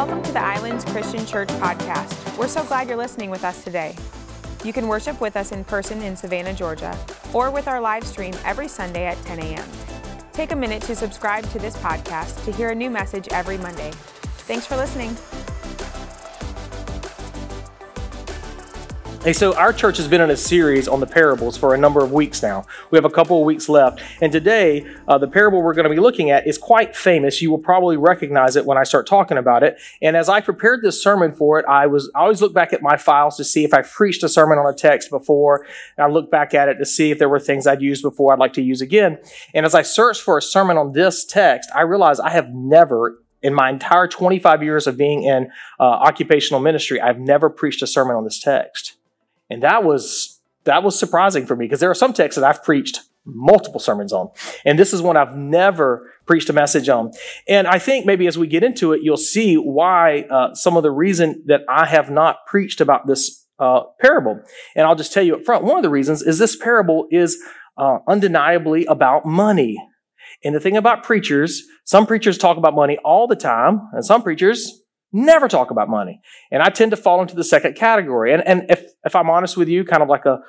Welcome to the Islands Christian Church podcast. We're so glad you're listening with us today. You can worship with us in person in Savannah, Georgia, or with our live stream every Sunday at 10 a.m. Take a minute to subscribe to this podcast to hear a new message every Monday. Thanks for listening. Hey, so our church has been in a series on the parables for a number of weeks now. We have a couple of weeks left. And today, uh, the parable we're going to be looking at is quite famous. You will probably recognize it when I start talking about it. And as I prepared this sermon for it, I was I always look back at my files to see if I preached a sermon on a text before. And I look back at it to see if there were things I'd used before I'd like to use again. And as I searched for a sermon on this text, I realized I have never in my entire 25 years of being in uh, occupational ministry, I've never preached a sermon on this text. And that was that was surprising for me because there are some texts that I've preached multiple sermons on. And this is one I've never preached a message on. And I think maybe as we get into it, you'll see why uh, some of the reason that I have not preached about this uh, parable. And I'll just tell you up front, one of the reasons is this parable is uh, undeniably about money. And the thing about preachers, some preachers talk about money all the time, and some preachers never talk about money. And I tend to fall into the second category. And, and if, if I'm honest with you, kind of like a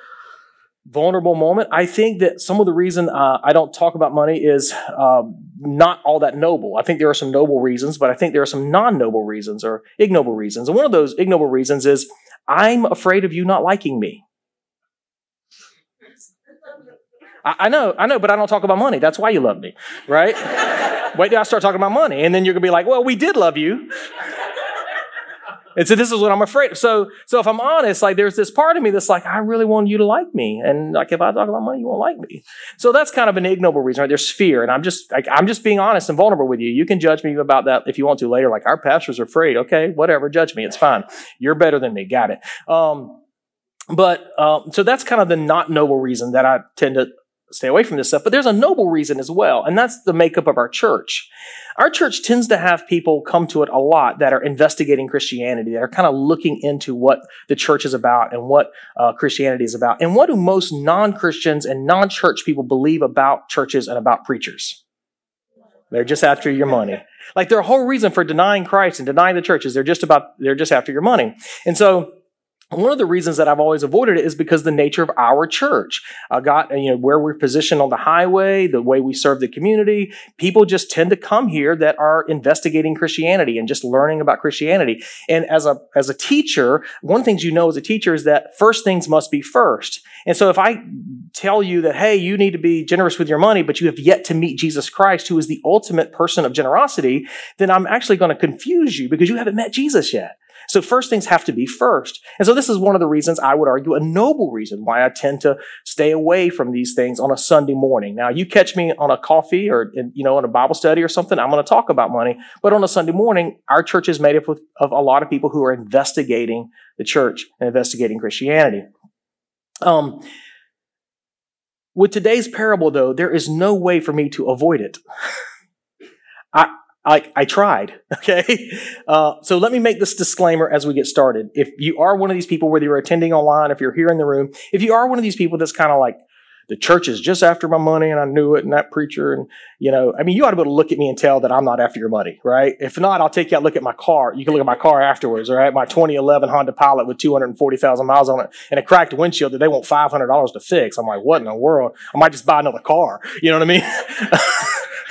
vulnerable moment, I think that some of the reason uh, I don't talk about money is um, not all that noble. I think there are some noble reasons, but I think there are some non noble reasons or ignoble reasons. And one of those ignoble reasons is I'm afraid of you not liking me. I, know, I know, but I don't talk about money. That's why you love me, right? Wait till I start talking about money, and then you're gonna be like, "Well, we did love you." And so this is what I'm afraid. Of. So, so if I'm honest, like there's this part of me that's like, I really want you to like me, and like if I talk about money, you won't like me. So that's kind of an ignoble reason. Right? There's fear, and I'm just like I'm just being honest and vulnerable with you. You can judge me about that if you want to later. Like our pastors are afraid. Okay, whatever, judge me. It's fine. You're better than me. Got it. Um, but um, so that's kind of the not noble reason that I tend to stay away from this stuff. But there's a noble reason as well, and that's the makeup of our church. Our church tends to have people come to it a lot that are investigating Christianity, that are kind of looking into what the church is about and what uh, Christianity is about. And what do most non Christians and non church people believe about churches and about preachers? They're just after your money. Like their whole reason for denying Christ and denying the church is they're just about, they're just after your money. And so, one of the reasons that I've always avoided it is because the nature of our church. Uh, I got, you know, where we're positioned on the highway, the way we serve the community. People just tend to come here that are investigating Christianity and just learning about Christianity. And as a, as a teacher, one of the things you know as a teacher is that first things must be first. And so if I tell you that, hey, you need to be generous with your money, but you have yet to meet Jesus Christ, who is the ultimate person of generosity, then I'm actually going to confuse you because you haven't met Jesus yet. So first things have to be first. And so this is one of the reasons I would argue a noble reason why I tend to stay away from these things on a Sunday morning. Now you catch me on a coffee or, you know, in a Bible study or something, I'm going to talk about money. But on a Sunday morning, our church is made up of, of a lot of people who are investigating the church and investigating Christianity. Um, with today's parable, though, there is no way for me to avoid it. I, I, tried. Okay. Uh, so let me make this disclaimer as we get started. If you are one of these people, whether you're attending online, if you're here in the room, if you are one of these people that's kind of like, the church is just after my money and I knew it and that preacher and you know I mean you ought to be able to look at me and tell that I'm not after your money right if not I'll take you out look at my car you can look at my car afterwards all right my 2011 Honda Pilot with 240,000 miles on it and a cracked windshield that they want $500 to fix I'm like what in the world I might just buy another car you know what I mean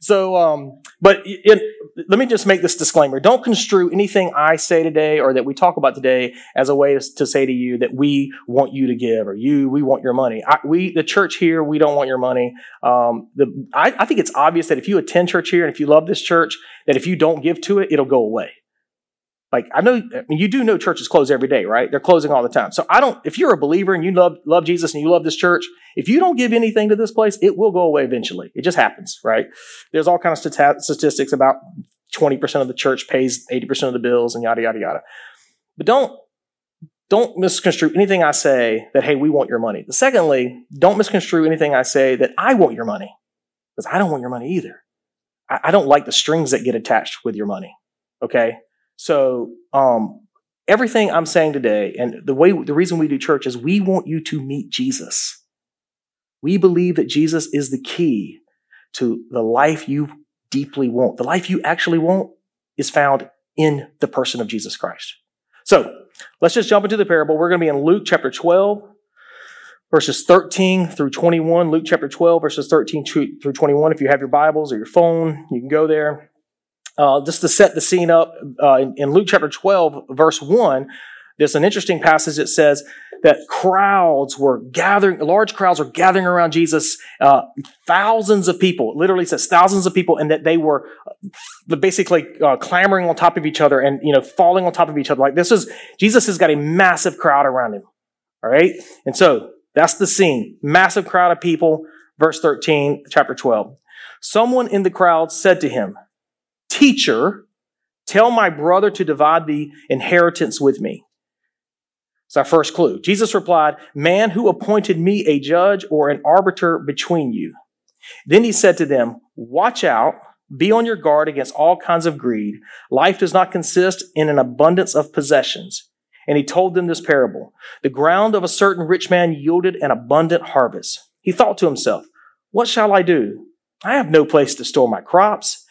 so, um, but it, let me just make this disclaimer. Don't construe anything I say today or that we talk about today as a way to, to say to you that we want you to give or you, we want your money. I, we, the church here, we don't want your money. Um, the, I, I think it's obvious that if you attend church here and if you love this church, that if you don't give to it, it'll go away. Like I know, I mean, you do know churches close every day, right? They're closing all the time. So I don't. If you're a believer and you love love Jesus and you love this church, if you don't give anything to this place, it will go away eventually. It just happens, right? There's all kinds of statistics about 20% of the church pays 80% of the bills and yada yada yada. But don't don't misconstrue anything I say that hey, we want your money. Secondly, don't misconstrue anything I say that I want your money because I don't want your money either. I, I don't like the strings that get attached with your money. Okay, so, um, everything I'm saying today, and the way, the reason we do church is we want you to meet Jesus. We believe that Jesus is the key to the life you deeply want. The life you actually want is found in the person of Jesus Christ. So let's just jump into the parable. We're going to be in Luke chapter 12, verses 13 through 21. Luke chapter 12, verses 13 through 21. If you have your Bibles or your phone, you can go there. Uh, just to set the scene up, uh, in, in Luke chapter 12, verse 1, there's an interesting passage that says that crowds were gathering, large crowds were gathering around Jesus, uh, thousands of people, literally says thousands of people, and that they were uh, basically uh, clamoring on top of each other and, you know, falling on top of each other. Like this is, Jesus has got a massive crowd around him. All right. And so that's the scene. Massive crowd of people. Verse 13, chapter 12. Someone in the crowd said to him, Teacher, tell my brother to divide the inheritance with me. It's our first clue. Jesus replied, Man, who appointed me a judge or an arbiter between you? Then he said to them, Watch out, be on your guard against all kinds of greed. Life does not consist in an abundance of possessions. And he told them this parable The ground of a certain rich man yielded an abundant harvest. He thought to himself, What shall I do? I have no place to store my crops.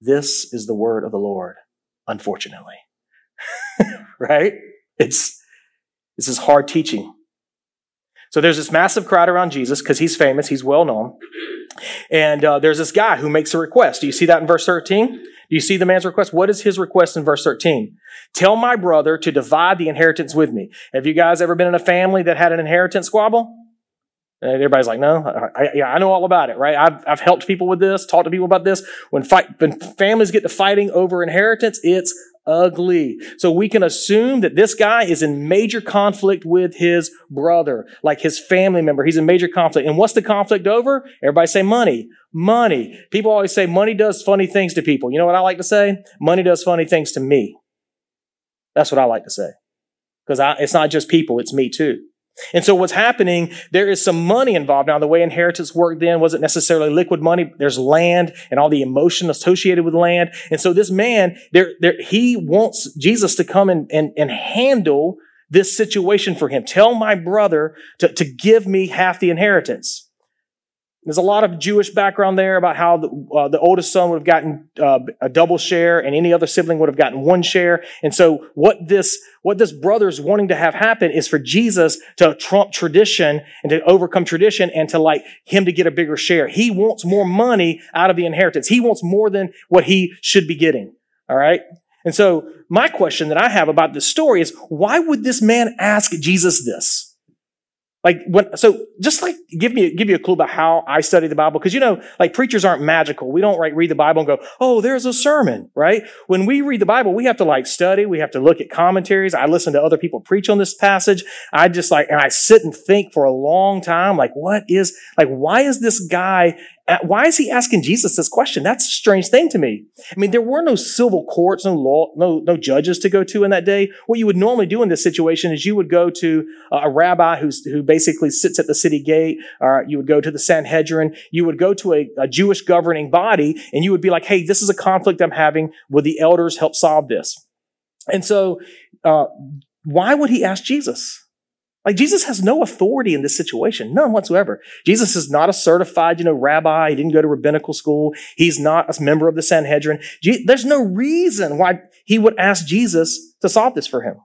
This is the word of the Lord, unfortunately. right? It's this is hard teaching. So there's this massive crowd around Jesus because he's famous, he's well known. And uh, there's this guy who makes a request. Do you see that in verse 13? Do you see the man's request? What is his request in verse 13? Tell my brother to divide the inheritance with me. Have you guys ever been in a family that had an inheritance squabble? And everybody's like, no, I, yeah, I know all about it, right? I've, I've helped people with this, talked to people about this. When fight, when families get to fighting over inheritance, it's ugly. So we can assume that this guy is in major conflict with his brother, like his family member. He's in major conflict. And what's the conflict over? Everybody say money. Money. People always say money does funny things to people. You know what I like to say? Money does funny things to me. That's what I like to say. Because I it's not just people, it's me too. And so what's happening, there is some money involved. Now, the way inheritance worked then wasn't necessarily liquid money. There's land and all the emotion associated with land. And so this man, there, there, he wants Jesus to come and, and, and handle this situation for him. Tell my brother to, to give me half the inheritance. There's a lot of Jewish background there about how the, uh, the oldest son would have gotten uh, a double share and any other sibling would have gotten one share. And so what this, what this brother is wanting to have happen is for Jesus to trump tradition and to overcome tradition and to like him to get a bigger share. He wants more money out of the inheritance. He wants more than what he should be getting. All right. And so my question that I have about this story is why would this man ask Jesus this? Like when, so just like give me, give you a clue about how I study the Bible. Cause you know, like preachers aren't magical. We don't like read the Bible and go, Oh, there's a sermon, right? When we read the Bible, we have to like study. We have to look at commentaries. I listen to other people preach on this passage. I just like, and I sit and think for a long time, like, what is, like, why is this guy why is he asking Jesus this question? That's a strange thing to me. I mean, there were no civil courts, no law, no, no judges to go to in that day. What you would normally do in this situation is you would go to a rabbi who's, who basically sits at the city gate, or you would go to the Sanhedrin. You would go to a, a Jewish governing body and you would be like, hey, this is a conflict I'm having. Would the elders help solve this? And so, uh, why would he ask Jesus? Like Jesus has no authority in this situation, none whatsoever. Jesus is not a certified, you know, rabbi. He didn't go to rabbinical school. He's not a member of the Sanhedrin. There's no reason why he would ask Jesus to solve this for him.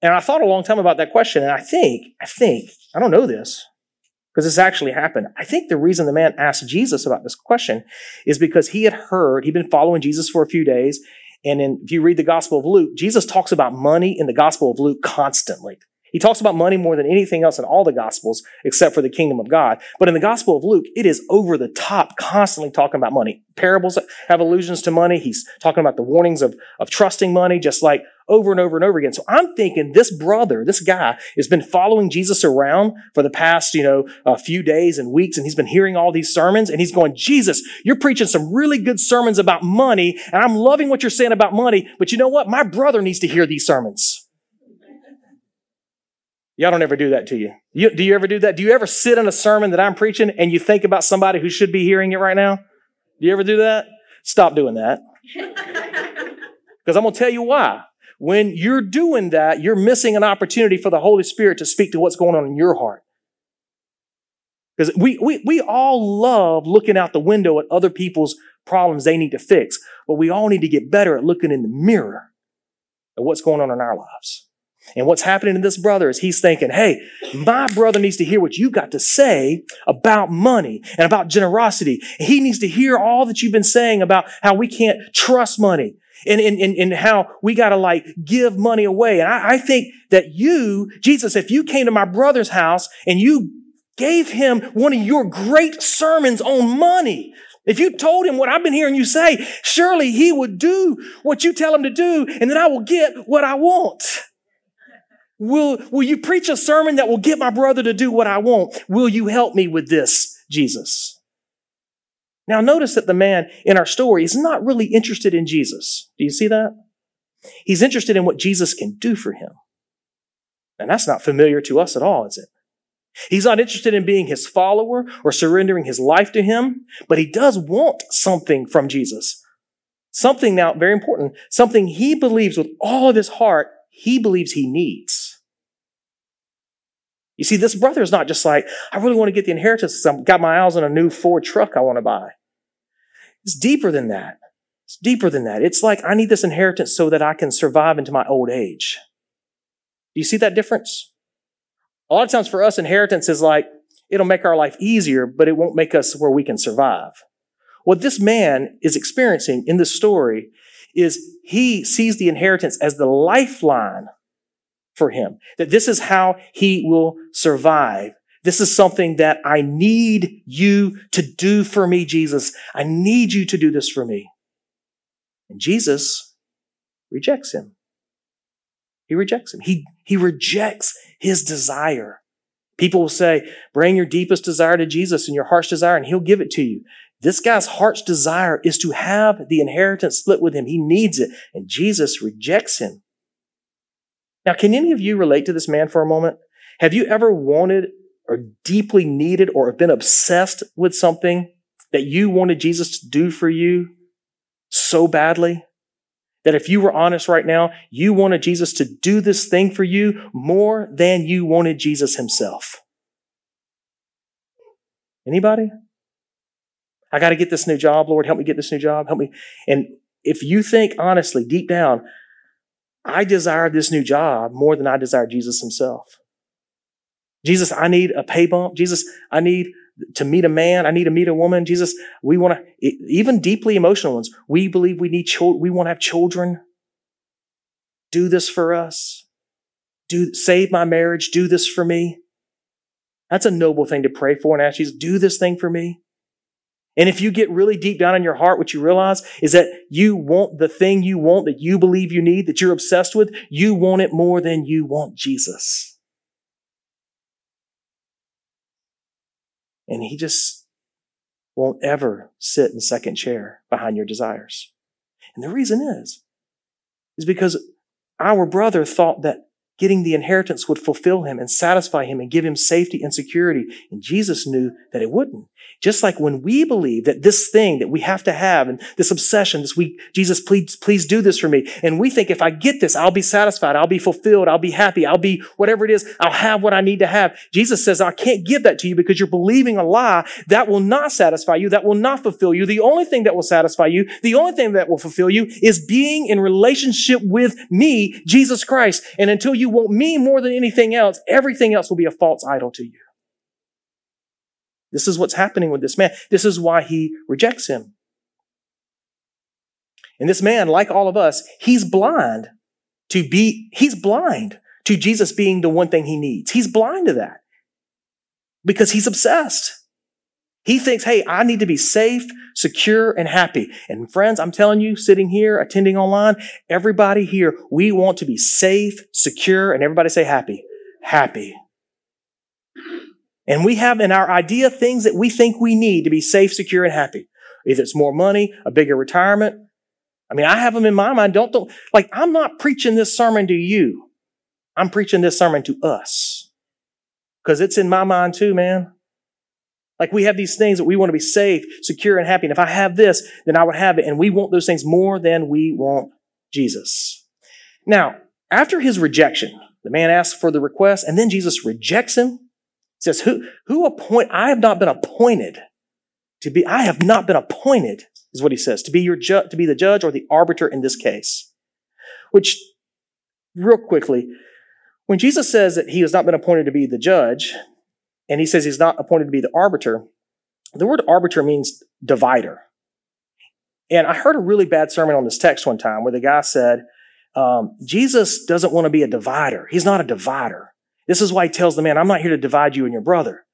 And I thought a long time about that question, and I think, I think, I don't know this, because this actually happened. I think the reason the man asked Jesus about this question is because he had heard, he'd been following Jesus for a few days, and in, if you read the Gospel of Luke, Jesus talks about money in the Gospel of Luke constantly. He talks about money more than anything else in all the Gospels except for the kingdom of God. But in the Gospel of Luke, it is over the top, constantly talking about money. Parables have allusions to money. He's talking about the warnings of, of trusting money, just like over and over and over again. So I'm thinking this brother, this guy has been following Jesus around for the past, you know, a few days and weeks. And he's been hearing all these sermons and he's going, Jesus, you're preaching some really good sermons about money. And I'm loving what you're saying about money. But you know what? My brother needs to hear these sermons. Y'all don't ever do that to you. you. Do you ever do that? Do you ever sit in a sermon that I'm preaching and you think about somebody who should be hearing it right now? Do you ever do that? Stop doing that. Because I'm going to tell you why. When you're doing that, you're missing an opportunity for the Holy Spirit to speak to what's going on in your heart. Because we, we, we all love looking out the window at other people's problems they need to fix, but we all need to get better at looking in the mirror at what's going on in our lives. And what's happening to this brother is he's thinking, hey, my brother needs to hear what you got to say about money and about generosity. He needs to hear all that you've been saying about how we can't trust money and, and, and, and how we got to like give money away. And I, I think that you, Jesus, if you came to my brother's house and you gave him one of your great sermons on money, if you told him what I've been hearing you say, surely he would do what you tell him to do, and then I will get what I want. Will, will you preach a sermon that will get my brother to do what I want? Will you help me with this, Jesus? Now, notice that the man in our story is not really interested in Jesus. Do you see that? He's interested in what Jesus can do for him. And that's not familiar to us at all, is it? He's not interested in being his follower or surrendering his life to him, but he does want something from Jesus. Something now, very important, something he believes with all of his heart he believes he needs. You see, this brother is not just like, I really want to get the inheritance I've got my eyes on a new Ford truck I want to buy. It's deeper than that. It's deeper than that. It's like, I need this inheritance so that I can survive into my old age. Do you see that difference? A lot of times for us, inheritance is like, it'll make our life easier, but it won't make us where we can survive. What this man is experiencing in this story is he sees the inheritance as the lifeline for him. That this is how he will survive. This is something that I need you to do for me, Jesus. I need you to do this for me. And Jesus rejects him. He rejects him. He, he rejects his desire. People will say, bring your deepest desire to Jesus and your heart's desire, and he'll give it to you. This guy's heart's desire is to have the inheritance split with him. He needs it, and Jesus rejects him. Now, can any of you relate to this man for a moment? Have you ever wanted or deeply needed or been obsessed with something that you wanted Jesus to do for you so badly? That if you were honest right now, you wanted Jesus to do this thing for you more than you wanted Jesus himself. Anybody? I got to get this new job, Lord. Help me get this new job. Help me. And if you think honestly, deep down, I desire this new job more than I desire Jesus himself. Jesus, I need a pay bump. Jesus, I need to meet a man. I need to meet a woman. Jesus, we want to, even deeply emotional ones, we believe we need children. We want to have children. Do this for us. Do, save my marriage. Do this for me. That's a noble thing to pray for and ask Jesus, do this thing for me. And if you get really deep down in your heart, what you realize is that you want the thing you want that you believe you need, that you're obsessed with, you want it more than you want Jesus. And he just won't ever sit in second chair behind your desires. And the reason is, is because our brother thought that getting the inheritance would fulfill him and satisfy him and give him safety and security. And Jesus knew that it wouldn't. Just like when we believe that this thing that we have to have and this obsession, this week, Jesus, please, please do this for me. And we think if I get this, I'll be satisfied. I'll be fulfilled. I'll be happy. I'll be whatever it is. I'll have what I need to have. Jesus says, I can't give that to you because you're believing a lie that will not satisfy you. That will not fulfill you. The only thing that will satisfy you, the only thing that will fulfill you is being in relationship with me, Jesus Christ. And until you want me more than anything else, everything else will be a false idol to you. This is what's happening with this man. This is why he rejects him. And this man, like all of us, he's blind to be, he's blind to Jesus being the one thing he needs. He's blind to that because he's obsessed. He thinks, hey, I need to be safe, secure, and happy. And friends, I'm telling you, sitting here, attending online, everybody here, we want to be safe, secure, and everybody say happy. Happy. And we have in our idea things that we think we need to be safe, secure, and happy. Either it's more money, a bigger retirement. I mean, I have them in my mind. Don't, don't, like, I'm not preaching this sermon to you. I'm preaching this sermon to us. Cause it's in my mind too, man. Like we have these things that we want to be safe, secure, and happy. And if I have this, then I would have it. And we want those things more than we want Jesus. Now, after his rejection, the man asks for the request, and then Jesus rejects him. Says, Who, who appoint, I have not been appointed to be, I have not been appointed, is what he says, to be your ju- to be the judge or the arbiter in this case. Which, real quickly, when Jesus says that he has not been appointed to be the judge, and he says he's not appointed to be the arbiter, the word arbiter means divider. And I heard a really bad sermon on this text one time where the guy said, um, Jesus doesn't want to be a divider. He's not a divider. This is why he tells the man, I'm not here to divide you and your brother.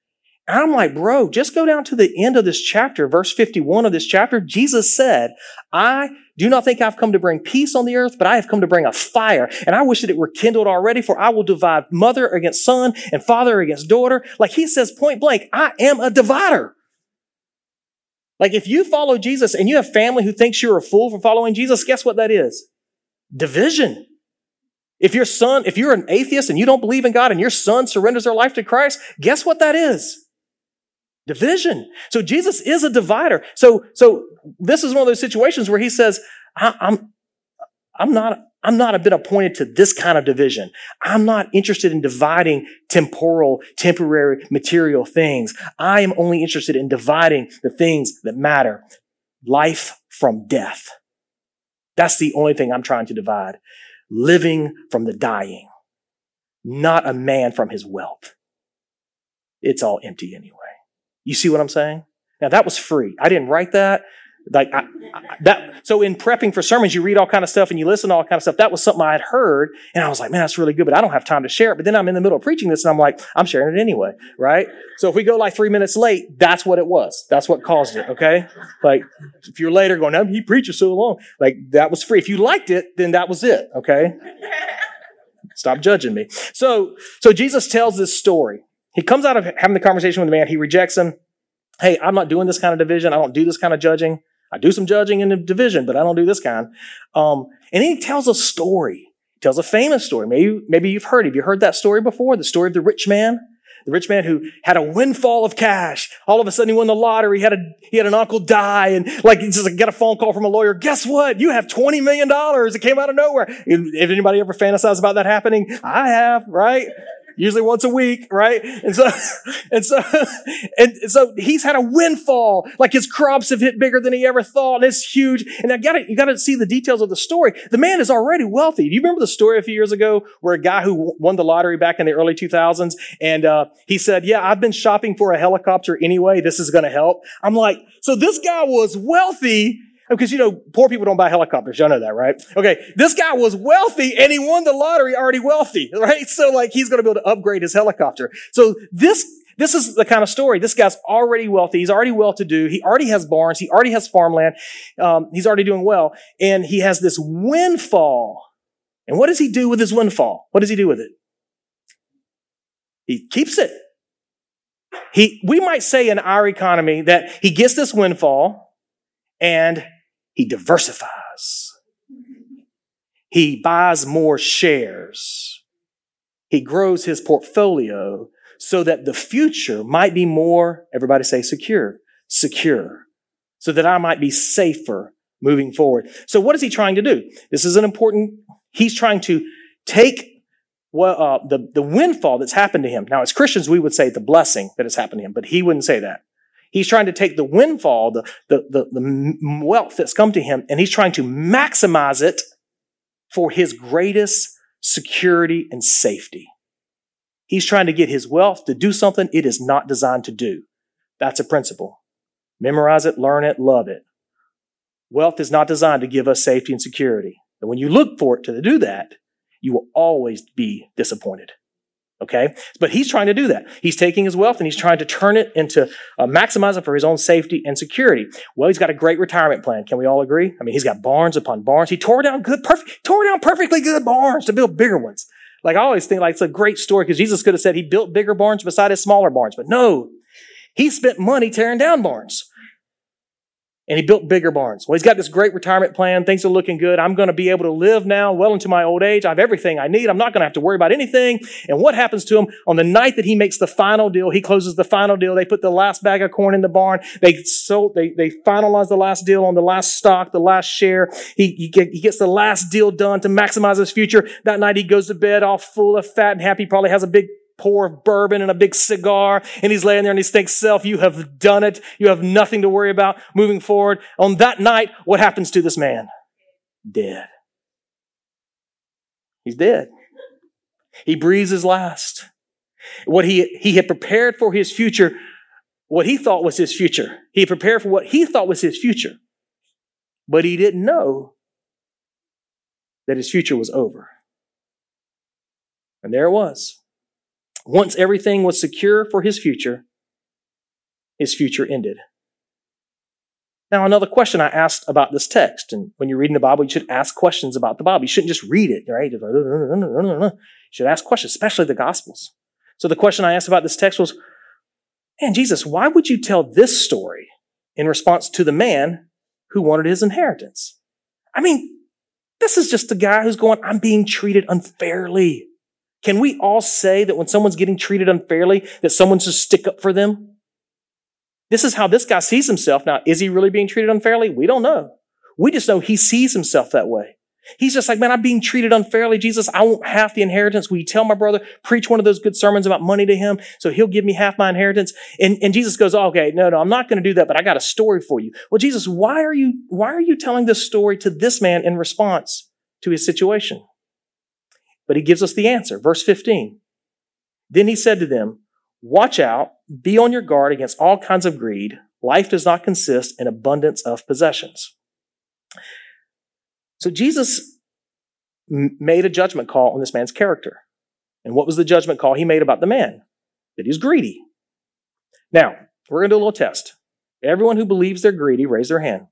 And I'm like, bro, just go down to the end of this chapter, verse 51 of this chapter. Jesus said, I do not think I've come to bring peace on the earth, but I have come to bring a fire. And I wish that it were kindled already, for I will divide mother against son and father against daughter. Like he says point blank, I am a divider. Like if you follow Jesus and you have family who thinks you're a fool for following Jesus, guess what that is? Division. If your son, if you're an atheist and you don't believe in God and your son surrenders their life to Christ, guess what that is? Division. So Jesus is a divider. So, so this is one of those situations where he says, I, I'm, I'm not, I'm not a bit appointed to this kind of division. I'm not interested in dividing temporal, temporary, material things. I am only interested in dividing the things that matter. Life from death. That's the only thing I'm trying to divide. Living from the dying. Not a man from his wealth. It's all empty anyway. You see what I'm saying? Now that was free. I didn't write that. Like I, I, that. So in prepping for sermons, you read all kind of stuff and you listen to all kind of stuff. That was something I had heard, and I was like, man, that's really good, but I don't have time to share it. But then I'm in the middle of preaching this, and I'm like, I'm sharing it anyway, right? So if we go like three minutes late, that's what it was. That's what caused it. Okay, like if you're later going, no, he preaches so long, like that was free. If you liked it, then that was it. Okay. Stop judging me. So, so Jesus tells this story. He comes out of having the conversation with the man. He rejects him. Hey, I'm not doing this kind of division. I don't do this kind of judging. I do some judging in the division, but I don't do this kind. Um, and he tells a story. He tells a famous story. Maybe, maybe you've heard. Have you heard that story before? The story of the rich man? The rich man who had a windfall of cash. All of a sudden he won the lottery. He had a, he had an uncle die and like he just got a phone call from a lawyer. Guess what? You have $20 million. It came out of nowhere. If anybody ever fantasized about that happening, I have, right? Usually once a week, right? And so, and so, and so he's had a windfall, like his crops have hit bigger than he ever thought, and it's huge. And I got to, you got to see the details of the story. The man is already wealthy. Do you remember the story a few years ago where a guy who won the lottery back in the early 2000s, and uh, he said, "Yeah, I've been shopping for a helicopter anyway. This is going to help." I'm like, so this guy was wealthy because, you know, poor people don't buy helicopters. Y'all know that, right? Okay. This guy was wealthy and he won the lottery already wealthy, right? So like he's going to be able to upgrade his helicopter. So this, this is the kind of story. This guy's already wealthy. He's already well to do. He already has barns. He already has farmland. Um, he's already doing well. And he has this windfall. And what does he do with his windfall? What does he do with it? He keeps it. He, we might say in our economy that he gets this windfall and he diversifies. He buys more shares. He grows his portfolio so that the future might be more, everybody say secure, secure, so that I might be safer moving forward. So what is he trying to do? This is an important, he's trying to take well, uh, the, the windfall that's happened to him. Now, as Christians, we would say the blessing that has happened to him, but he wouldn't say that. He's trying to take the windfall, the, the, the, the wealth that's come to him, and he's trying to maximize it for his greatest security and safety. He's trying to get his wealth to do something it is not designed to do. That's a principle. Memorize it, learn it, love it. Wealth is not designed to give us safety and security. And when you look for it to do that, you will always be disappointed. Okay? But he's trying to do that. He's taking his wealth and he's trying to turn it into uh, maximize it for his own safety and security. Well, he's got a great retirement plan. Can we all agree? I mean, he's got barns upon barns. He tore down good, perfect, tore down perfectly good barns to build bigger ones. Like I always think like it's a great story because Jesus could have said he built bigger barns beside his smaller barns, but no, he spent money tearing down barns and he built bigger barns. Well, he's got this great retirement plan. Things are looking good. I'm going to be able to live now well into my old age. I have everything I need. I'm not going to have to worry about anything. And what happens to him on the night that he makes the final deal? He closes the final deal. They put the last bag of corn in the barn. They sold, they, they finalize the last deal on the last stock, the last share. He, he, get, he gets the last deal done to maximize his future. That night he goes to bed all full of fat and happy. Probably has a big pour of bourbon and a big cigar, and he's laying there and he thinks, self, you have done it. You have nothing to worry about moving forward. On that night, what happens to this man? Dead. He's dead. He breathes his last. What he, he had prepared for his future, what he thought was his future. He prepared for what he thought was his future. But he didn't know that his future was over. And there it was. Once everything was secure for his future, his future ended. Now, another question I asked about this text, and when you're reading the Bible, you should ask questions about the Bible. You shouldn't just read it, right? You should ask questions, especially the Gospels. So the question I asked about this text was, man, Jesus, why would you tell this story in response to the man who wanted his inheritance? I mean, this is just the guy who's going, I'm being treated unfairly. Can we all say that when someone's getting treated unfairly, that someone's just stick up for them? This is how this guy sees himself. Now, is he really being treated unfairly? We don't know. We just know he sees himself that way. He's just like, man, I'm being treated unfairly. Jesus, I want half the inheritance. Will you tell my brother, preach one of those good sermons about money to him so he'll give me half my inheritance? And, and Jesus goes, oh, okay, no, no, I'm not going to do that, but I got a story for you. Well, Jesus, why are you, why are you telling this story to this man in response to his situation? But he gives us the answer. Verse 15. Then he said to them, Watch out, be on your guard against all kinds of greed. Life does not consist in abundance of possessions. So Jesus made a judgment call on this man's character. And what was the judgment call he made about the man? That he's greedy. Now, we're going to do a little test. Everyone who believes they're greedy, raise their hand.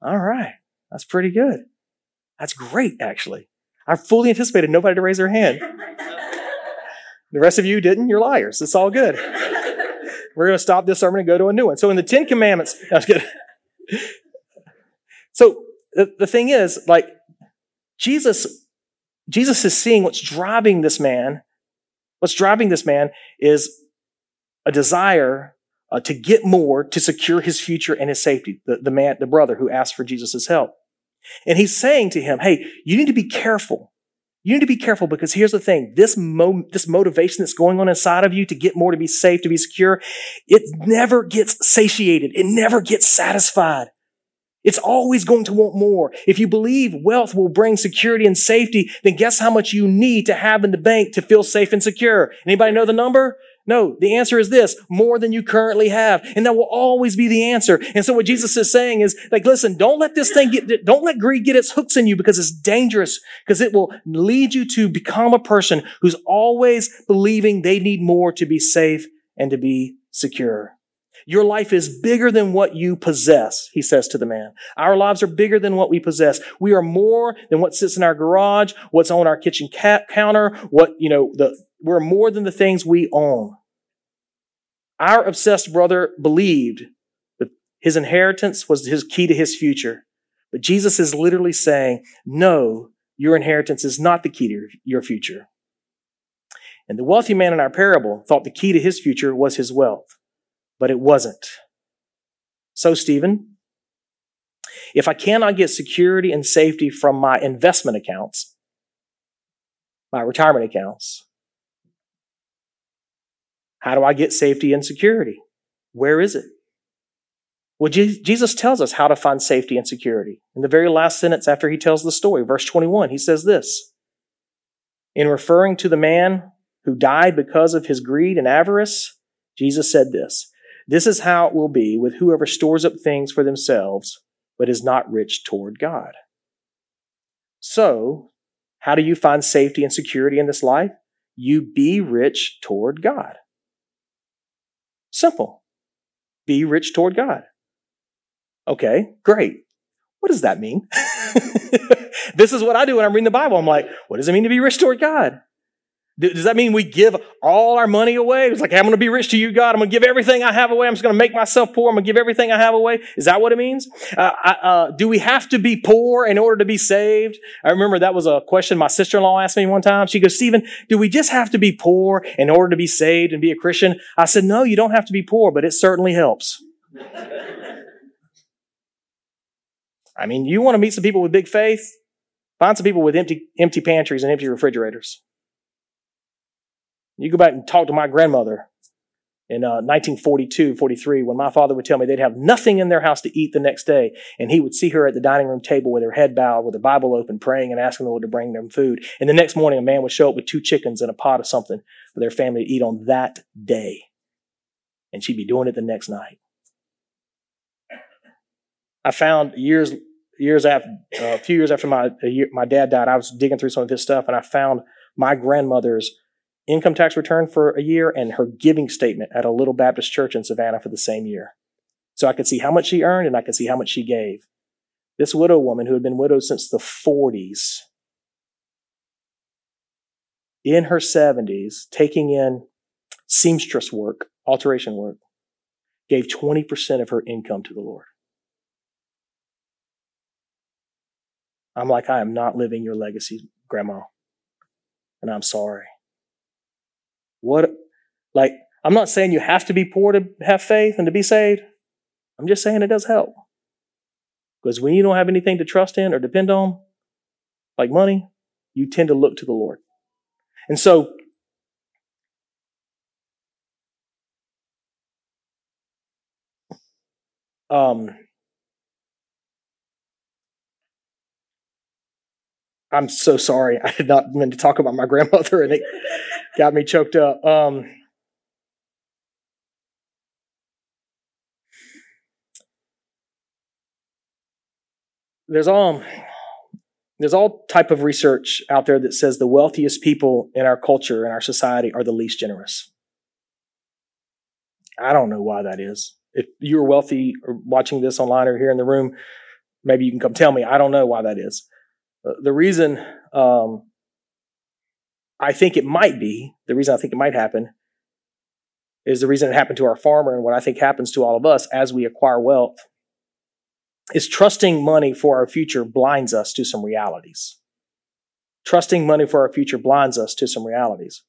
All right. That's pretty good. That's great, actually. I fully anticipated nobody to raise their hand. The rest of you didn't. You're liars. It's all good. We're going to stop this sermon and go to a new one. So in the Ten Commandments, no, so the, the thing is, like, Jesus, Jesus is seeing what's driving this man. What's driving this man is a desire uh, to get more to secure his future and his safety. The, the man, the brother who asked for Jesus' help. And he's saying to him, hey, you need to be careful. You need to be careful because here's the thing. This, mo- this motivation that's going on inside of you to get more, to be safe, to be secure, it never gets satiated. It never gets satisfied. It's always going to want more. If you believe wealth will bring security and safety, then guess how much you need to have in the bank to feel safe and secure? Anybody know the number? No, the answer is this, more than you currently have. And that will always be the answer. And so what Jesus is saying is like, listen, don't let this thing get, don't let greed get its hooks in you because it's dangerous because it will lead you to become a person who's always believing they need more to be safe and to be secure. Your life is bigger than what you possess, he says to the man. Our lives are bigger than what we possess. We are more than what sits in our garage, what's on our kitchen counter, what, you know, the, we're more than the things we own. Our obsessed brother believed that his inheritance was his key to his future. But Jesus is literally saying, no, your inheritance is not the key to your future. And the wealthy man in our parable thought the key to his future was his wealth, but it wasn't. So, Stephen, if I cannot get security and safety from my investment accounts, my retirement accounts, how do I get safety and security? Where is it? Well, Jesus tells us how to find safety and security. In the very last sentence after he tells the story, verse 21, he says this In referring to the man who died because of his greed and avarice, Jesus said this This is how it will be with whoever stores up things for themselves, but is not rich toward God. So, how do you find safety and security in this life? you be rich toward God. Simple. Be rich toward God. Okay, great. What does that mean? this is what I do when I'm reading the Bible. I'm like, what does it mean to be rich toward God? Does that mean we give all our money away? It's like, I'm going to be rich to you, God. I'm going to give everything I have away. I'm just going to make myself poor. I'm going to give everything I have away. Is that what it means? Uh, I, uh, do we have to be poor in order to be saved? I remember that was a question my sister-in-law asked me one time. She goes, Stephen, do we just have to be poor in order to be saved and be a Christian? I said, no, you don't have to be poor, but it certainly helps. I mean, you want to meet some people with big faith? Find some people with empty, empty pantries and empty refrigerators. You go back and talk to my grandmother in uh, 1942, 43, when my father would tell me they'd have nothing in their house to eat the next day, and he would see her at the dining room table with her head bowed, with her Bible open, praying and asking the Lord to bring them food. And the next morning, a man would show up with two chickens and a pot of something for their family to eat on that day. And she'd be doing it the next night. I found years, years after, uh, a few years after my, year, my dad died, I was digging through some of his stuff, and I found my grandmother's income tax return for a year and her giving statement at a little Baptist church in Savannah for the same year. So I could see how much she earned and I could see how much she gave. This widow woman who had been widowed since the 40s, in her 70s, taking in seamstress work, alteration work, gave 20% of her income to the Lord. I'm like, I am not living your legacy, Grandma. And I'm sorry. What, like, I'm not saying you have to be poor to have faith and to be saved. I'm just saying it does help. Because when you don't have anything to trust in or depend on, like money, you tend to look to the Lord. And so, um, I'm so sorry. I did not mean to talk about my grandmother, and it got me choked up. Um, there's all there's all type of research out there that says the wealthiest people in our culture in our society are the least generous. I don't know why that is. If you're wealthy or watching this online or here in the room, maybe you can come tell me. I don't know why that is. Uh, the reason um, I think it might be, the reason I think it might happen, is the reason it happened to our farmer and what I think happens to all of us as we acquire wealth, is trusting money for our future blinds us to some realities. Trusting money for our future blinds us to some realities.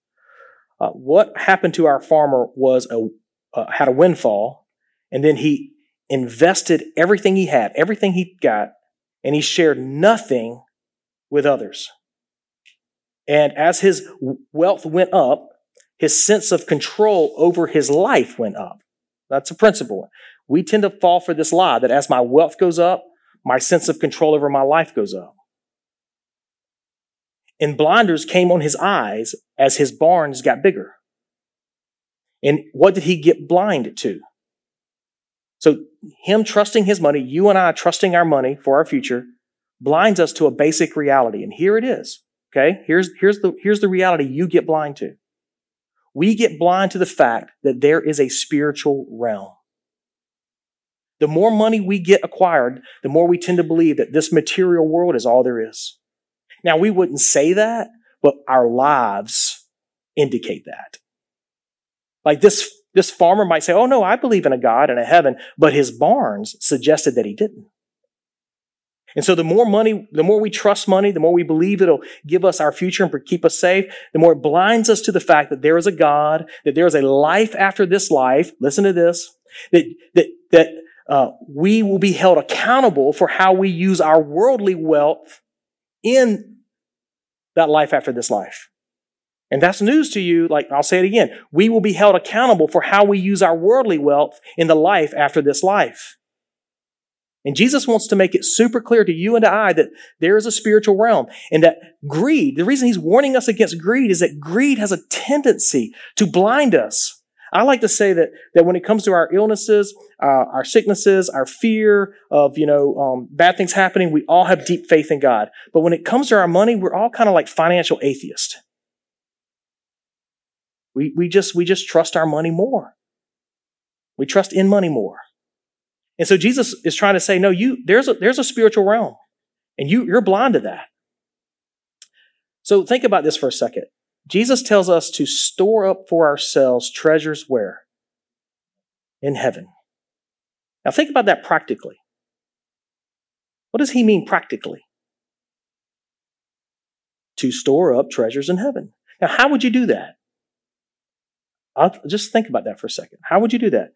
Uh, what happened to our farmer was a uh, had a windfall, and then he invested everything he had, everything he got, and he shared nothing with others. And as his wealth went up, his sense of control over his life went up. That's a principle. We tend to fall for this lie that as my wealth goes up, my sense of control over my life goes up. And blinders came on his eyes as his barns got bigger. And what did he get blind to? So, him trusting his money, you and I trusting our money for our future, blinds us to a basic reality. And here it is. Okay? Here's, here's the, here's the reality you get blind to. We get blind to the fact that there is a spiritual realm. The more money we get acquired, the more we tend to believe that this material world is all there is. Now, we wouldn't say that, but our lives indicate that. Like this, this farmer might say, Oh no, I believe in a God and a heaven, but his barns suggested that he didn't. And so the more money, the more we trust money, the more we believe it'll give us our future and keep us safe, the more it blinds us to the fact that there is a God, that there is a life after this life. Listen to this. That, that, that, uh, we will be held accountable for how we use our worldly wealth in that life after this life. And that's news to you. Like I'll say it again. We will be held accountable for how we use our worldly wealth in the life after this life. And Jesus wants to make it super clear to you and to I that there is a spiritual realm and that greed, the reason he's warning us against greed is that greed has a tendency to blind us. I like to say that, that when it comes to our illnesses, uh, our sicknesses, our fear of, you know, um, bad things happening, we all have deep faith in God. But when it comes to our money, we're all kind of like financial atheists. We, we just, we just trust our money more. We trust in money more. And so Jesus is trying to say, no, you, there's a, there's a spiritual realm and you, you're blind to that. So think about this for a second. Jesus tells us to store up for ourselves treasures where? In heaven. Now think about that practically. What does he mean practically? To store up treasures in heaven. Now, how would you do that? I'll just think about that for a second. How would you do that?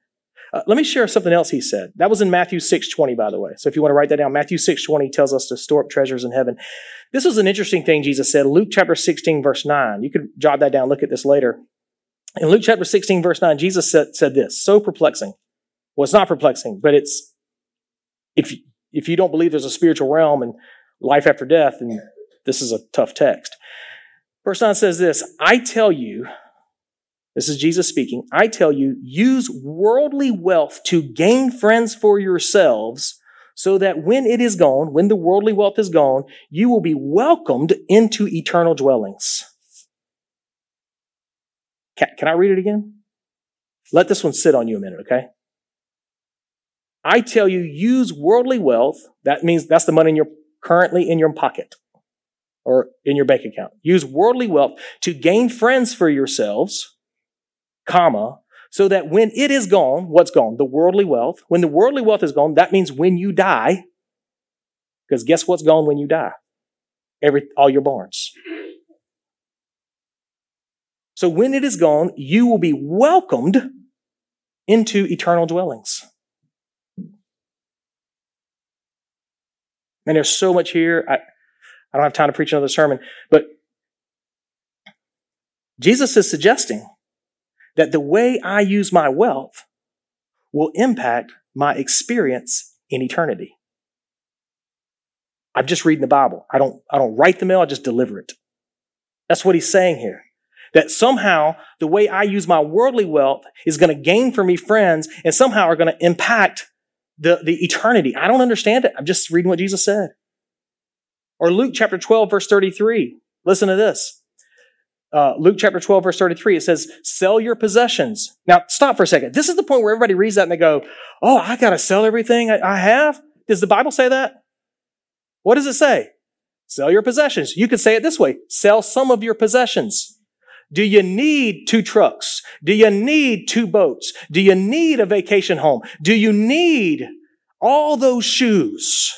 Uh, let me share something else he said. That was in Matthew 6:20 by the way. So if you want to write that down, Matthew 6:20 tells us to store up treasures in heaven. This was an interesting thing Jesus said. Luke chapter 16 verse 9. You could jot that down, look at this later. In Luke chapter 16 verse 9, Jesus said, said this, so perplexing. Well, it's not perplexing, but it's if if you don't believe there's a spiritual realm and life after death, then this is a tough text. Verse 9 says this, I tell you, this is Jesus speaking. I tell you, use worldly wealth to gain friends for yourselves so that when it is gone, when the worldly wealth is gone, you will be welcomed into eternal dwellings. Can, I read it again? Let this one sit on you a minute, okay? I tell you, use worldly wealth. That means that's the money in your currently in your pocket or in your bank account. Use worldly wealth to gain friends for yourselves comma, so that when it is gone, what's gone? The worldly wealth. When the worldly wealth is gone, that means when you die, because guess what's gone when you die? Every, all your barns. So when it is gone, you will be welcomed into eternal dwellings. And there's so much here. I, I don't have time to preach another sermon, but Jesus is suggesting that the way I use my wealth will impact my experience in eternity. I'm just reading the Bible. I don't, I don't write the mail, I just deliver it. That's what he's saying here. That somehow the way I use my worldly wealth is going to gain for me friends and somehow are going to impact the, the eternity. I don't understand it. I'm just reading what Jesus said. Or Luke chapter 12, verse 33. Listen to this uh, Luke chapter 12, verse 33, it says, sell your possessions. Now, stop for a second. This is the point where everybody reads that and they go, oh, I got to sell everything I have? Does the Bible say that? What does it say? Sell your possessions. You could say it this way. Sell some of your possessions. Do you need two trucks? Do you need two boats? Do you need a vacation home? Do you need all those shoes?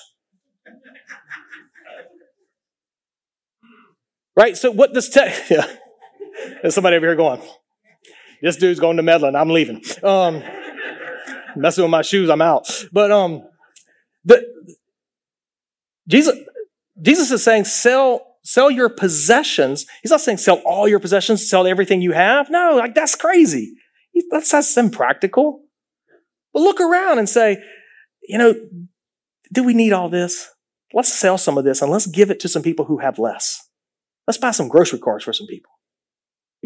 right? So what this text, yeah. There's somebody over here going, this dude's going to Medlin. I'm leaving. Um, messing with my shoes. I'm out. But, um, the, Jesus, Jesus is saying sell, sell your possessions. He's not saying sell all your possessions, sell everything you have. No, like that's crazy. That's, that's impractical. But look around and say, you know, do we need all this? Let's sell some of this and let's give it to some people who have less. Let's buy some grocery cards for some people.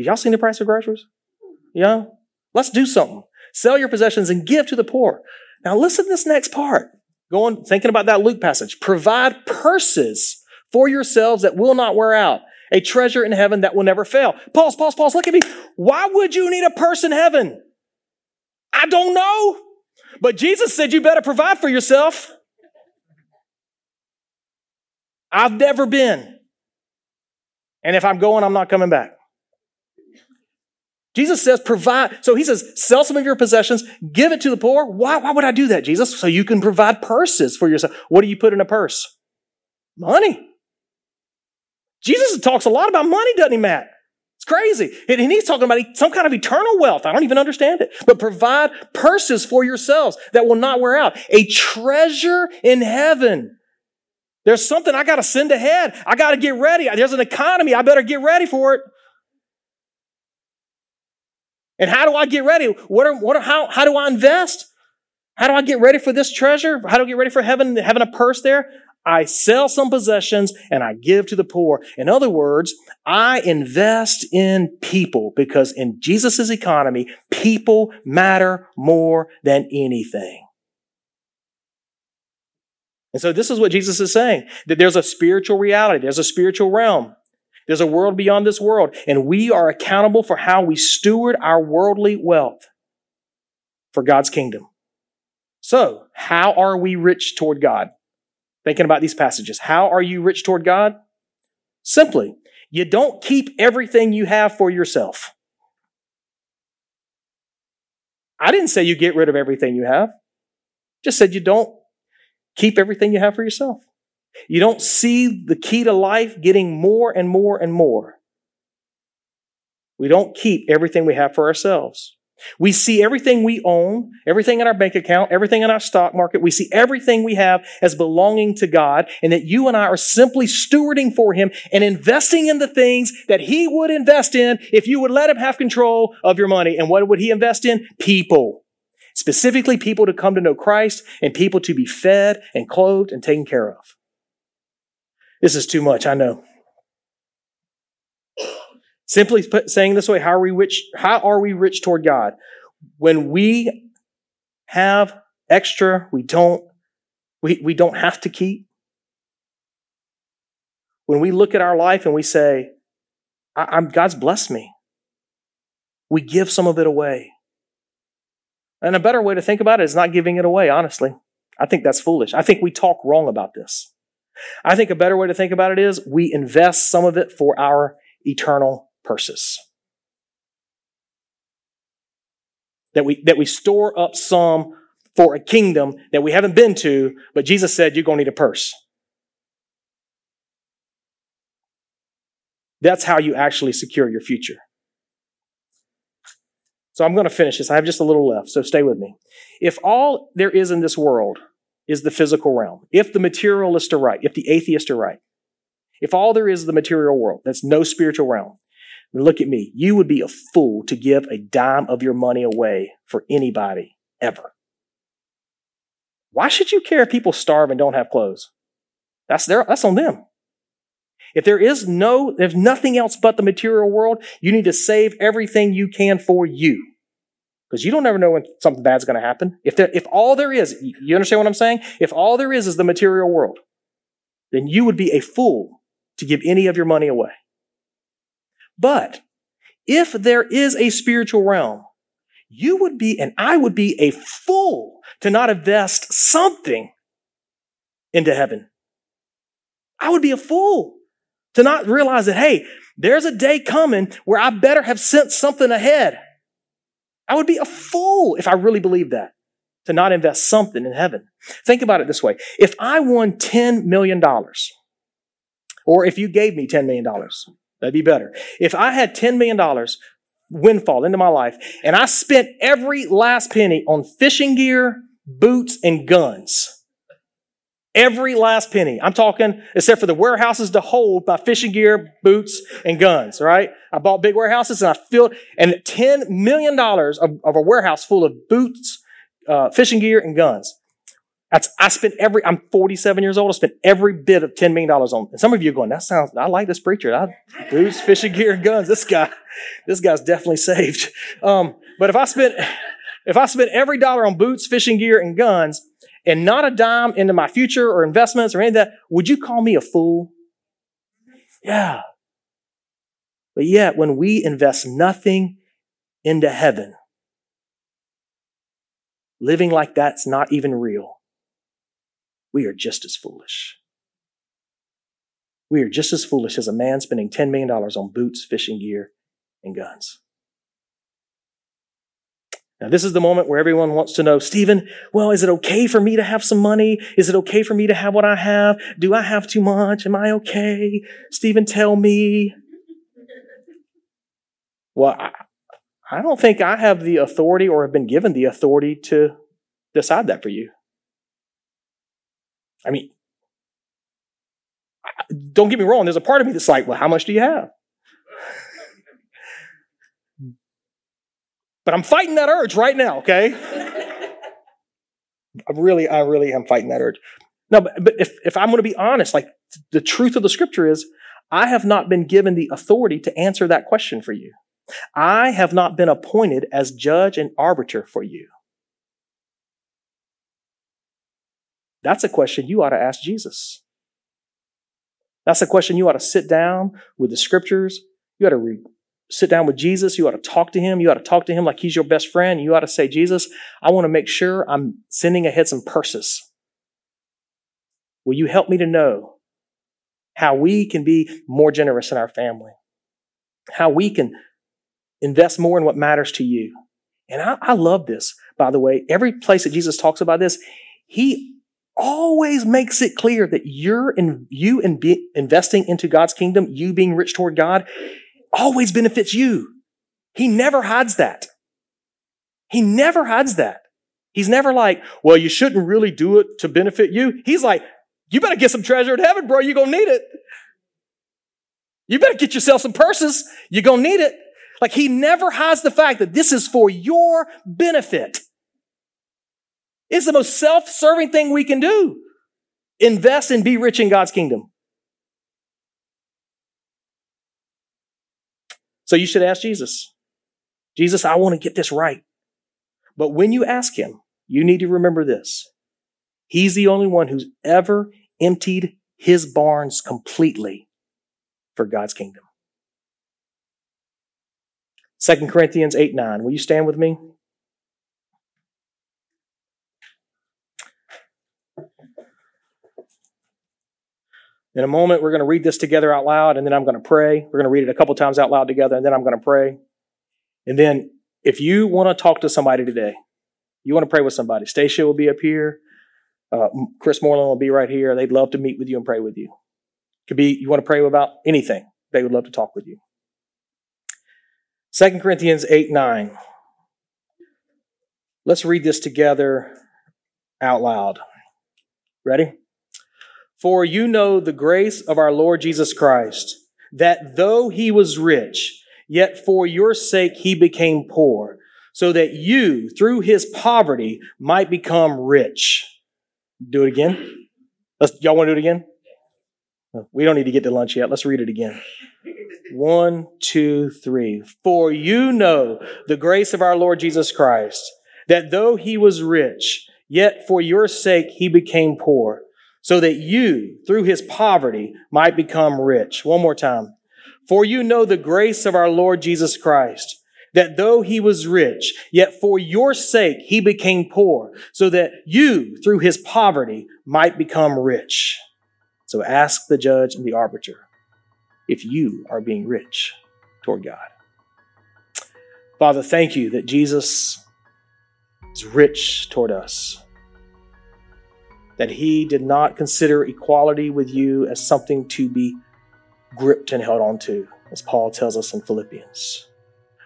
Y'all seen the price of groceries? Yeah? Let's do something. Sell your possessions and give to the poor. Now listen to this next part. Going, thinking about that Luke passage. Provide purses for yourselves that will not wear out. A treasure in heaven that will never fail. Pause, pause, pause. Look at me. Why would you need a purse in heaven? I don't know. But Jesus said you better provide for yourself. I've never been. And if I'm going, I'm not coming back. Jesus says, provide. So he says, sell some of your possessions, give it to the poor. Why, why would I do that, Jesus? So you can provide purses for yourself. What do you put in a purse? Money. Jesus talks a lot about money, doesn't he, Matt? It's crazy. And he's talking about some kind of eternal wealth. I don't even understand it. But provide purses for yourselves that will not wear out. A treasure in heaven there's something I got to send ahead. I got to get ready. There's an economy. I better get ready for it. And how do I get ready? What are, what are, how, how do I invest? How do I get ready for this treasure? How do I get ready for heaven, having a purse there? I sell some possessions and I give to the poor. In other words, I invest in people because in Jesus' economy, people matter more than anything. And so this is what Jesus is saying that there's a spiritual reality, there's a spiritual realm. There's a world beyond this world, and we are accountable for how we steward our worldly wealth for God's kingdom. So, how are we rich toward God? Thinking about these passages. How are you rich toward God? Simply, you don't keep everything you have for yourself. I didn't say you get rid of everything you have. Just said you don't keep everything you have for yourself. You don't see the key to life getting more and more and more. We don't keep everything we have for ourselves. We see everything we own, everything in our bank account, everything in our stock market. We see everything we have as belonging to God and that you and I are simply stewarding for Him and investing in the things that He would invest in if you would let Him have control of your money. And what would He invest in? People. Specifically, people to come to know Christ and people to be fed and clothed and taken care of. This is too much, I know. Simply put, saying this way, how are we rich? How are we rich toward God? When we have extra, we don't, we, we don't have to keep. When we look at our life and we say, God's blessed me, we give some of it away. And a better way to think about it is not giving it away, honestly. I think that's foolish. I think we talk wrong about this. I think a better way to think about it is we invest some of it for our eternal purses. That we, that we store up some for a kingdom that we haven't been to, but Jesus said you're going to need a purse. That's how you actually secure your future. So I'm going to finish this. I have just a little left, so stay with me. If all there is in this world is the physical realm. If the materialists are right, if the atheists are right, if all there is is the material world, that's no spiritual realm, look at me. You would be a fool to give a dime of your money away for anybody ever. Why should you care if people starve and don't have clothes? That's their, that's on them. If there is no, there's nothing else but the material world, you need to save everything you can for you. Because you don't ever know when something bad's going to happen. If, there, if all there is, you understand what I'm saying? If all there is is the material world, then you would be a fool to give any of your money away. But if there is a spiritual realm, you would be, and I would be a fool to not invest something into heaven. I would be a fool to not realize that, hey, there's a day coming where I better have sent something ahead. I would be a fool if I really believed that to not invest something in heaven. Think about it this way. If I won $10 million, or if you gave me $10 million, that'd be better. If I had $10 million windfall into my life and I spent every last penny on fishing gear, boots, and guns, Every last penny. I'm talking, except for the warehouses to hold my fishing gear, boots, and guns, right? I bought big warehouses and I filled, and $10 million of, of a warehouse full of boots, uh, fishing gear, and guns. That's, I spent every, I'm 47 years old, I spent every bit of $10 million on. And some of you are going, that sounds, I like this preacher. I, boots, fishing gear, and guns. This guy, this guy's definitely saved. Um, but if I spent, if I spent every dollar on boots, fishing gear, and guns, and not a dime into my future or investments or any of that, would you call me a fool? Yeah. But yet, when we invest nothing into heaven, living like that's not even real, we are just as foolish. We are just as foolish as a man spending $10 million on boots, fishing gear, and guns. Now, this is the moment where everyone wants to know, Stephen, well, is it okay for me to have some money? Is it okay for me to have what I have? Do I have too much? Am I okay? Stephen, tell me. Well, I, don't think I have the authority or have been given the authority to decide that for you. I mean, don't get me wrong, there's a part of me that's like, well, how much do you have? But I'm fighting that urge right now, okay? I really, I really am fighting that urge. No, but, but if, if I'm going to be honest, like the truth of the scripture is, I have not been given the authority to answer that question for you. I have not been appointed as judge and arbiter for you. That's a question you ought to ask Jesus. That's a question you ought to sit down with the scriptures. You ought to re- sit down with Jesus. You ought to talk to him. You ought to talk to him like he's your best friend. You ought to say, Jesus, I want to make sure I'm sending ahead some purses. Will you help me to know how we can be more generous in our family? How we can invest more in what matters to you? And I, I love this, by the way. Every place that Jesus talks about this, he always makes it clear that you're in, you in be, investing into God's kingdom, you being rich toward God, always benefits you. He never hides that. He never hides that. He's never like, well, you shouldn't really do it to benefit you. He's like, you better get some treasure in heaven, bro. You're going to need it. You better get yourself some purses. You're going to need it. Like he never hides the fact that this is for your benefit. It's the most self-serving thing we can do. Invest and be rich in God's kingdom. So you should ask Jesus, Jesus, I want to get this right. But when you ask him, you need to remember this. He's the only one who's ever emptied his barns completely for God's kingdom. 2 Corinthians 8 9. Will you stand with me? In a moment, we're going to read this together out loud, and then I'm going to pray. We're going to read it a couple times out loud together, and then I'm going to pray. And then, if you want to talk to somebody today, you want to pray with somebody, Stacia will be up here. Uh, Chris Moreland will be right here. They'd love to meet with you and pray with you. Could be you want to pray about anything. They would love to talk with you. 2 Corinthians 8 9. Let's read this together out loud. Ready? For you know the grace of our Lord Jesus Christ, that though he was rich, yet for your sake he became poor, so that you, through his poverty, might become rich. Do it again. Let's, y'all want to do it again? We don't need to get to lunch yet. Let's read it again. One, two, three. For you know the grace of our Lord Jesus Christ, that though he was rich, yet for your sake he became poor so that you, through his poverty, might become rich. One more time. For you know the grace of our Lord Jesus Christ, that though he was rich, yet for your sake he became poor, so that you, through his poverty, might become rich. So ask the judge and the arbiter if you are being rich toward God. Father, thank you that Jesus is rich toward us that he did not consider equality with you as something to be gripped and held onto, as Paul tells us in Philippians,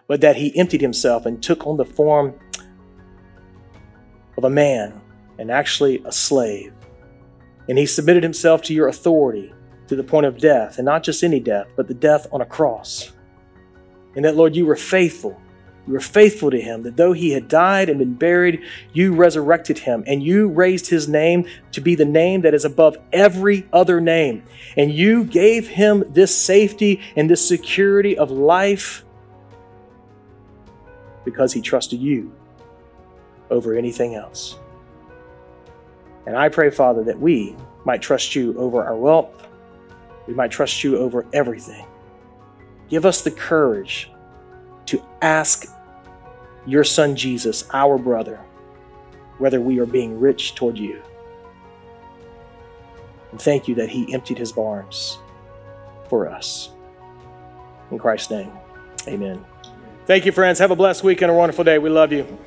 but that he emptied himself and took on the form of a man and actually a slave. And he submitted himself to your authority to the point of death, and not just any death, but the death on a cross. And that, Lord, you were faithful you were faithful to him, that though he had died and been buried, you resurrected him, and you raised his name to be the name that is above every other name. And you gave him this safety and this security of life because he trusted you over anything else. And I pray, Father, that we might trust you over our wealth, we might trust you over everything. Give us the courage to ask your son Jesus, our brother, whether we are being rich toward you. And thank you that he emptied his barns for us. In Christ's name, amen. Thank you, friends. Have a blessed week and a wonderful day. We love you.